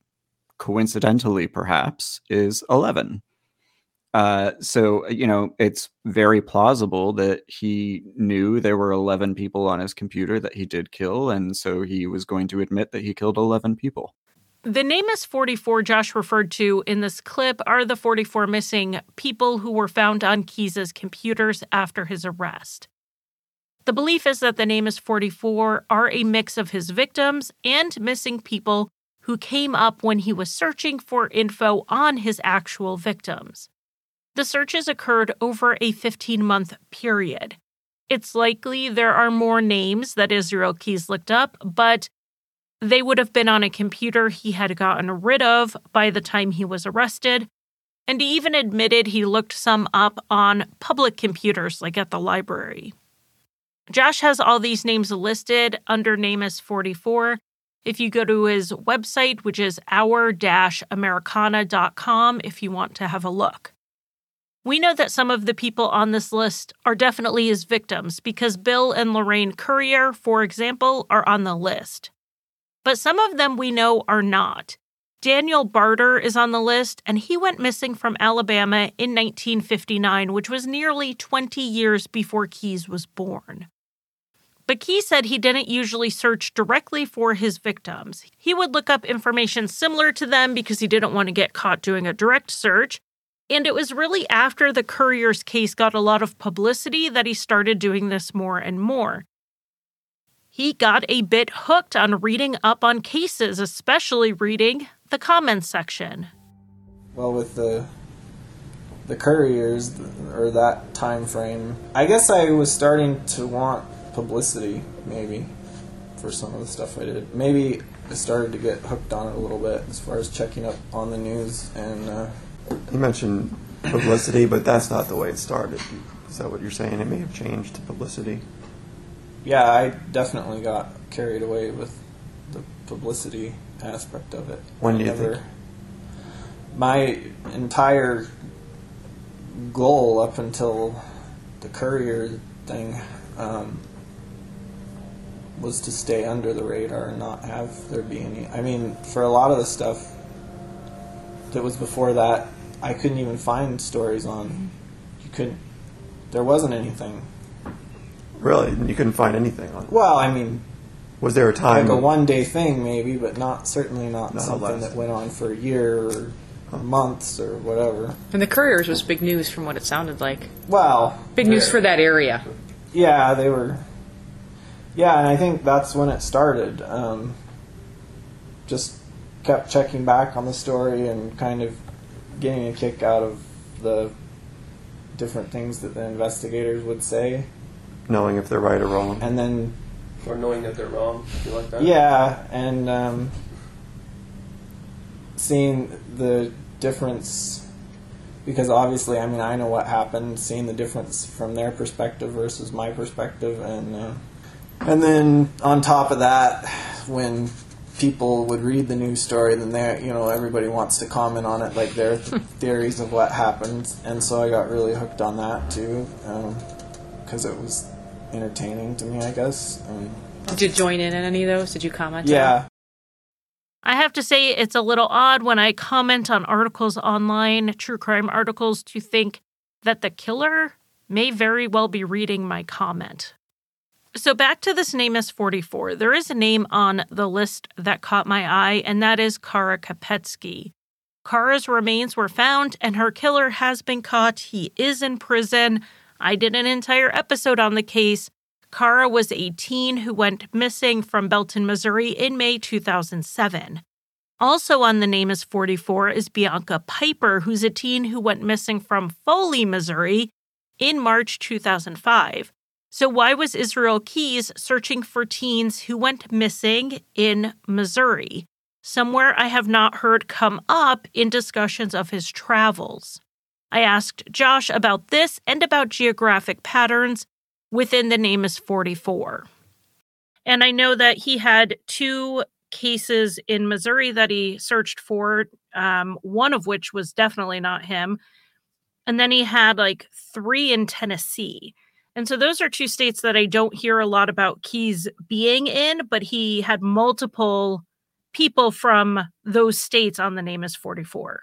coincidentally perhaps is 11 uh, so you know it's very plausible that he knew there were 11 people on his computer that he did kill and so he was going to admit that he killed 11 people The Namus 44 Josh referred to in this clip are the 44 missing people who were found on Keyes' computers after his arrest. The belief is that the Namus 44 are a mix of his victims and missing people who came up when he was searching for info on his actual victims. The searches occurred over a 15 month period. It's likely there are more names that Israel Keyes looked up, but they would have been on a computer he had gotten rid of by the time he was arrested. And he even admitted he looked some up on public computers, like at the library. Josh has all these names listed under Namus 44. If you go to his website, which is our americana.com, if you want to have a look. We know that some of the people on this list are definitely his victims because Bill and Lorraine Currier, for example, are on the list. But some of them we know are not. Daniel Barter is on the list, and he went missing from Alabama in 1959, which was nearly 20 years before Keyes was born. But Keyes said he didn't usually search directly for his victims. He would look up information similar to them because he didn't want to get caught doing a direct search. And it was really after the Currier's case got a lot of publicity that he started doing this more and more. He got a bit hooked on reading up on cases, especially reading the comments section. Well, with the the Curriers or that time frame, I guess I was starting to want publicity, maybe, for some of the stuff I did. Maybe I started to get hooked on it a little bit as far as checking up on the news and. Uh, You mentioned publicity, but that's not the way it started. Is that what you're saying? It may have changed to publicity. yeah, I definitely got carried away with the publicity aspect of it. When do you never- think? My entire goal up until the Currier thing um, was to stay under the radar and not have there be any. I mean, for a lot of the stuff that was before that, I couldn't even find stories on. You couldn't. There wasn't anything. Really, you couldn't find anything on. Well, I mean, Was there a time? like a one day thing maybe, but not certainly not Not something that went on for a year or months or whatever. And the Curriers was big news from what it sounded like. Well, Big news for that area. yeah, they were. Yeah, and I think that's when it started. Um, just kept checking back on the story and kind of getting a kick out of the different things that the investigators would say, knowing if they're right or wrong. and then Or knowing that they're wrong. You like that? Yeah, and um, seeing the difference because obviously, I mean, I know what happened. Seeing the difference from their perspective versus my perspective, and uh, and then on top of that, when people would read the news story, then they, you know, everybody wants to comment on it, like their th- *laughs* theories of what happened, and so I got really hooked on that too, um, because it was entertaining to me, I guess. And, Did you join in on any of those? Did you comment? on yeah, I have to say, it's a little odd when I comment on articles online, true crime articles, to think that the killer may very well be reading my comment. So, back to this Namus 44. There is a name on the list that caught my eye, and that is Kara Kopetsky. Kara's remains were found, and her killer has been caught. He is in prison. I did an entire episode on the case. Kara was a teen who went missing from Belton, Missouri in May 2007. Also on the Namus 44 is Bianca Piper, who's a teen who went missing from Foley, Missouri in March 2005. So, why was Israel Keyes searching for teens who went missing in Missouri? Somewhere I have not heard come up in discussions of his travels. I asked Josh about this and about geographic patterns within the Namus 44. And I know that he had two cases in Missouri that he searched for, um, one of which was definitely not him. And then he had like three in Tennessee. And so those are two states that I don't hear a lot about Keyes being in, but he had multiple people from those states on the Namus 44.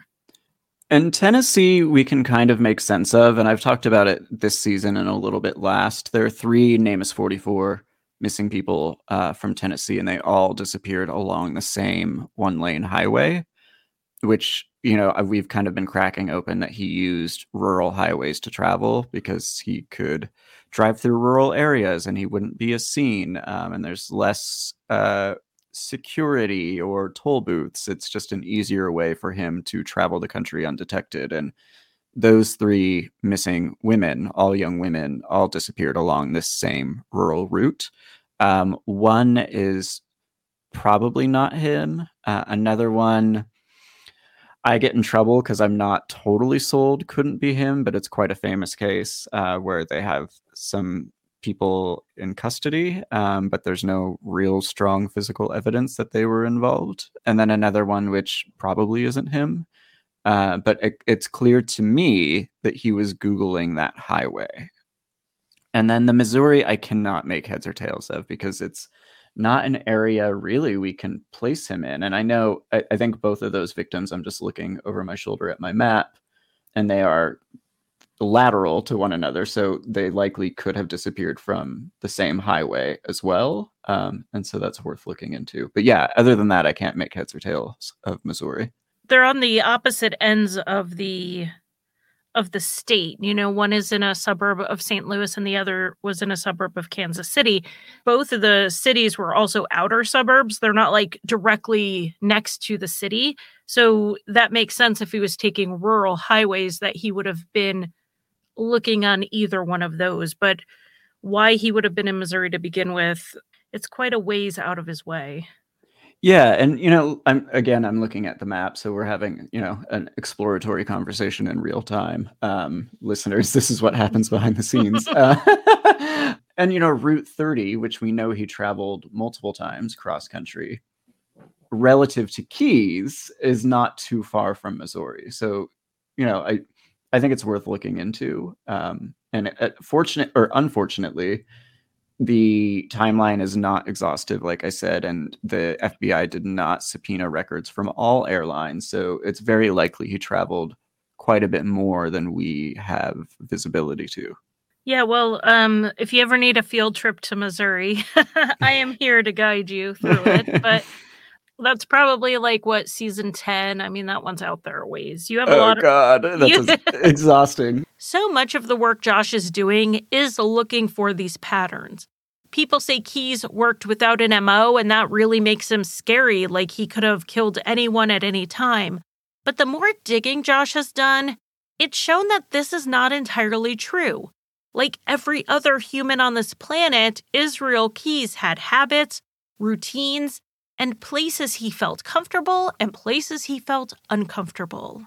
And Tennessee, we can kind of make sense of, and I've talked about it this season and a little bit last. There are three Namus 44 missing people uh, from Tennessee, and they all disappeared along the same one lane highway, which, you know, we've kind of been cracking open that he used rural highways to travel because he could drive through rural areas and he wouldn't be as seen. Um, and there's less uh, security or toll booths. It's just an easier way for him to travel the country undetected. And those three missing women, all young women, all disappeared along this same rural route. Um, one is probably not him. Uh, another one, I get in trouble because I'm not totally sold, couldn't be him, but it's quite a famous case uh, where they have some people in custody, um, but there's no real strong physical evidence that they were involved. And then another one, which probably isn't him, uh, but it, it's clear to me that he was Googling that highway. And then the Missouri, I cannot make heads or tails of because it's not an area really we can place him in. And I know, I, I think both of those victims, I'm just looking over my shoulder at my map, and they are lateral to one another. So they likely could have disappeared from the same highway as well. Um, and so that's worth looking into. But yeah, other than that, I can't make heads or tails of Missouri. They're on the opposite ends of the of the state. You know, one is in a suburb of St. Louis and the other was in a suburb of Kansas City. Both of the cities were also outer suburbs. They're not like directly next to the city. So that makes sense if he was taking rural highways that he would have been looking on either one of those. But why he would have been in Missouri to begin with, it's quite a ways out of his way. Yeah, and you know, I'm again, I'm looking at the map, so we're having you know an exploratory conversation in real time. Um, listeners, *laughs* this is what happens behind the scenes. *laughs* Uh, *laughs* and you know, Route 30, which we know he traveled multiple times cross country, relative to Keyes, is not too far from Missouri. So, you know, I I think it's worth looking into. Um, and uh, fortunate or unfortunately, the timeline is not exhaustive, like I said, and the FBI did not subpoena records from all airlines. So it's very likely he traveled quite a bit more than we have visibility to. Yeah, well, um, if you ever need a field trip to Missouri, *laughs* I am here to guide you through it. But *laughs* that's probably like what season ten. I mean, that one's out there a ways. You have a oh lot of God, *laughs* that's exhausting. So much of the work Josh is doing is looking for these patterns. People say Keyes worked without an MO, and that really makes him scary, like he could have killed anyone at any time. But the more digging Josh has done, it's shown that this is not entirely true. Like every other human on this planet, Israel Keyes had habits, routines, and places he felt comfortable and places he felt uncomfortable.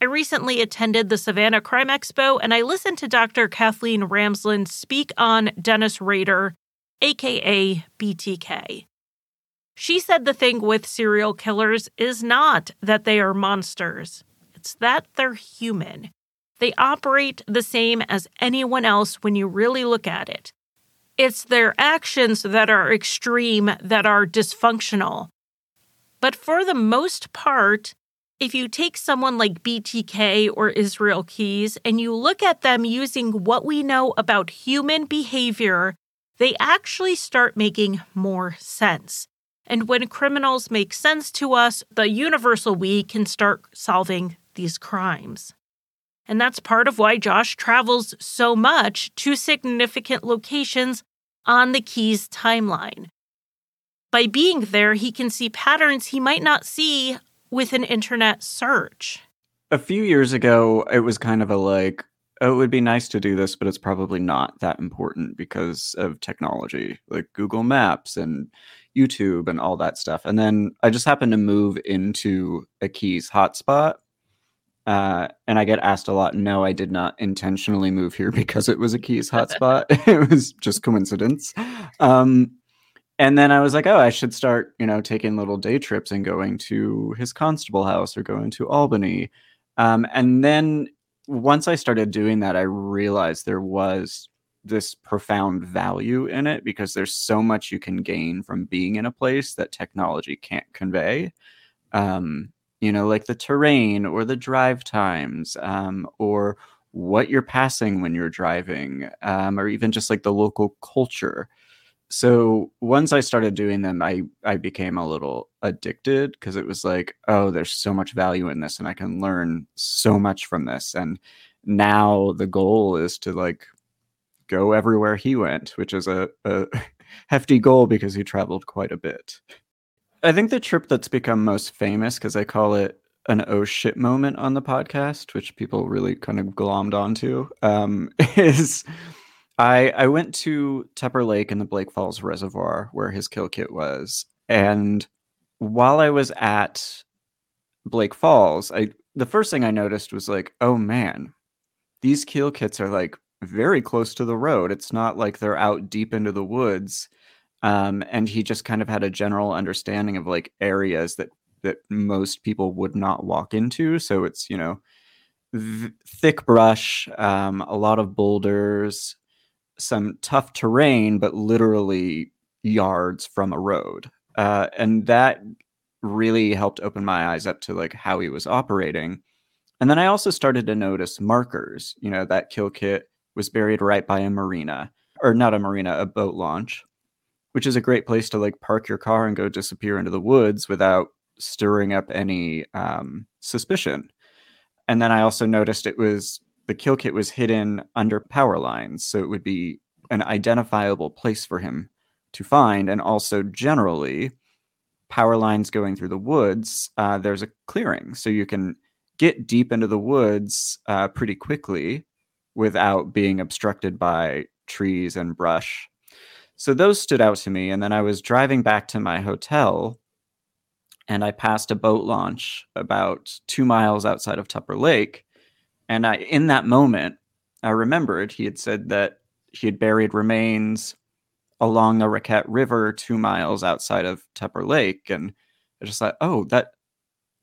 I recently attended the Savannah Crime Expo and I listened to Dr. Kathleen Ramsland speak on Dennis Rader, aka BTK. She said the thing with serial killers is not that they are monsters, it's that they're human. They operate the same as anyone else when you really look at it. It's their actions that are extreme, that are dysfunctional. But for the most part, if you take someone like BTK or Israel Keyes and you look at them using what we know about human behavior, they actually start making more sense. And when criminals make sense to us, the universal we can start solving these crimes. And that's part of why Josh travels so much to significant locations on the Keyes timeline. By being there, he can see patterns he might not see with an internet search. A few years ago, it was kind of a like, oh, it would be nice to do this, but it's probably not that important because of technology, like Google Maps and YouTube and all that stuff. And then I just happened to move into a Keyes hotspot. Uh, and I get asked a lot. No, I did not intentionally move here *laughs* because it was a Keyes *laughs* hotspot. *laughs* it was just coincidence. Um, and then I was like, oh, I should start, you know, taking little day trips and going to his Constable house or going to Albany. Um, and then once I started doing that, I realized there was this profound value in it because there's so much you can gain from being in a place that technology can't convey. Um, you know, like the terrain or the drive times, um, or what you're passing when you're driving, um, or even just like the local culture so once I started doing them, I I became a little addicted because it was like, oh, there's so much value in this, and I can learn so much from this. And now the goal is to like go everywhere he went, which is a, a *laughs* hefty goal because he traveled quite a bit. I think the trip that's become most famous because I call it an oh shit moment on the podcast, which people really kind of glommed onto, um, *laughs* is I I went to Tupper Lake in the Blake Falls Reservoir where his kill kit was, and while I was at Blake Falls, I the first thing I noticed was like, oh man, these kill kits are like very close to the road. It's not like they're out deep into the woods. Um, and he just kind of had a general understanding of like areas that that most people would not walk into. So it's you know v- thick brush, um, a lot of boulders, some tough terrain, but literally yards from a road. Uh, and that really helped open my eyes up to like how he was operating. And then I also started to notice markers. You know, that kill kit was buried right by a marina, or not a marina, a boat launch, which is a great place to like park your car and go disappear into the woods without stirring up any um, suspicion. And then I also noticed it was the kill kit was hidden under power lines, so it would be an identifiable place for him to find. And also, generally, power lines going through the woods, uh, there's a clearing, so you can get deep into the woods uh, pretty quickly without being obstructed by trees and brush. So those stood out to me. And then I was driving back to my hotel and I passed a boat launch about two miles outside of Tupper Lake. And I, in that moment, I remembered he had said that he had buried remains along the Raquette River two miles outside of Tupper Lake. And I just thought, oh, that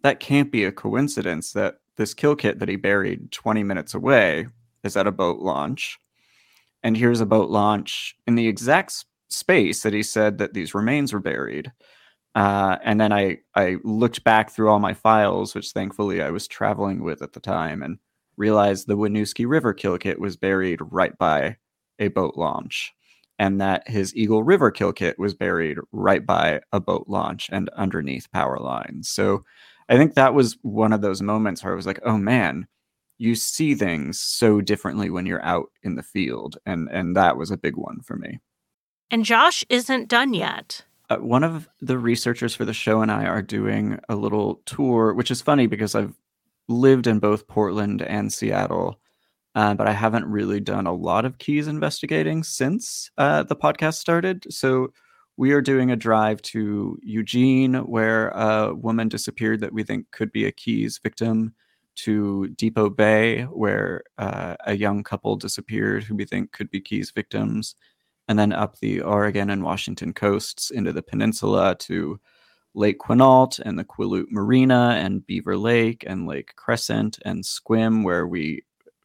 that can't be a coincidence that this kill kit that he buried 20 minutes away is at a boat launch. And here's a boat launch in the exact space that he said that these remains were buried. Uh, and then I, I looked back through all my files, which thankfully I was traveling with at the time, and realized the Winooski River kill kit was buried right by a boat launch, and that his Eagle River kill kit was buried right by a boat launch and underneath power lines. So I think that was one of those moments where I was like, oh man, you see things so differently when you're out in the field. And and that was a big one for me. And Josh isn't done yet. Uh, one of the researchers for the show and I are doing a little tour, which is funny because I've lived in both Portland and Seattle, uh, but I haven't really done a lot of Keyes investigating since uh, the podcast started. So we are doing a drive to Eugene, where a woman disappeared that we think could be a Keyes victim, to Depoe Bay, where uh, a young couple disappeared who we think could be Keyes victims and then up the Oregon and Washington coasts into the peninsula to Lake Quinault and the Quileute Marina and Beaver Lake and Lake Crescent and Sequim, where we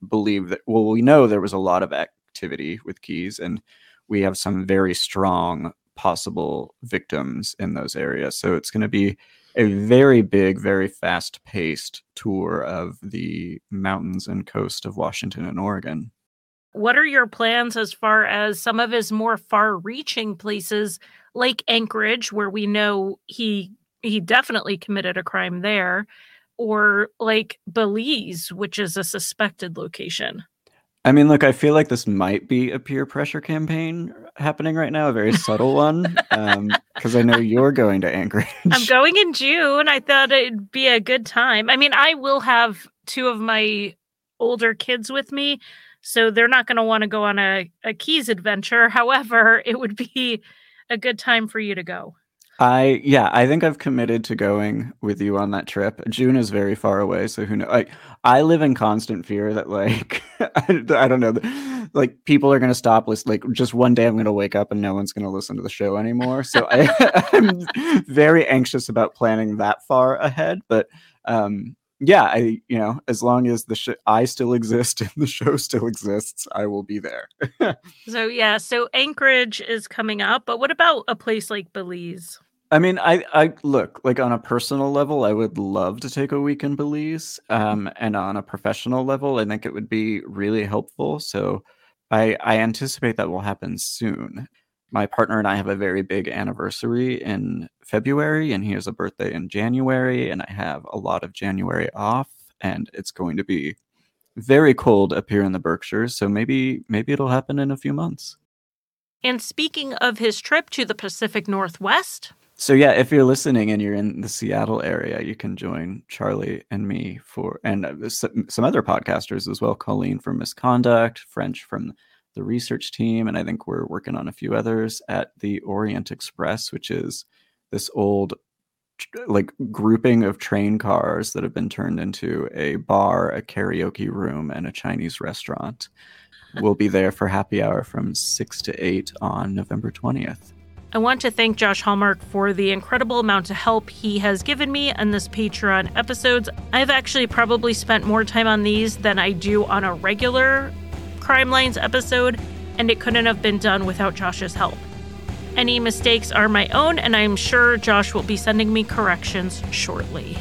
believe that, well, we know there was a lot of activity with Keyes, and we have some very strong possible victims in those areas. So it's going to be a very big, very fast paced tour of the mountains and coast of Washington and Oregon. What are your plans as far as some of his more far-reaching places like Anchorage where we know he he definitely committed a crime there or like Belize which is a suspected location? I mean, look, I feel like this might be a peer pressure campaign happening right now, a very subtle one, because um, I know you're going to Anchorage. I'm going in June. I thought it'd be a good time. I mean, I will have two of my older kids with me, so they're not going to want to go on a, a Keyes adventure. However, it would be a good time for you to go. I yeah, I think I've committed to going with you on that trip. June is very far away, so who knows? Like, I live in constant fear that like *laughs* I, I don't know, like people are gonna stop listening. Like just one day, I'm gonna wake up and no one's gonna listen to the show anymore. So I, *laughs* I'm very anxious about planning that far ahead. But um, yeah, I you know, as long as the sh- I still exist and the show still exists, I will be there. *laughs* so yeah, so Anchorage is coming up, but what about a place like Belize? I mean, I I look like on a personal level, I would love to take a week in Belize, um, and on a professional level, I think it would be really helpful. So, I I anticipate that will happen soon my partner and I have a very big anniversary in February, and he has a birthday in January, and I have a lot of January off, and it's going to be very cold up here in the Berkshires. So maybe maybe it'll happen in a few months. And speaking of his trip to the Pacific Northwest. So yeah, if you're listening and you're in the Seattle area, you can join Charlie and me for and uh, some other podcasters as well. Colleen from Misconduct, French from the research team, and I think we're working on a few others at the Orient Express, which is this old like grouping of train cars that have been turned into a bar, a karaoke room, and a Chinese restaurant. *laughs* we'll be there for happy hour from 6 to 8 on November 20th. I want to thank Josh Hallmark for the incredible amount of help he has given me on this Patreon episodes. I've actually probably spent more time on these than I do on a regular Crime Lines episode, and it couldn't have been done without Josh's help. Any mistakes are my own, and I'm sure Josh will be sending me corrections shortly.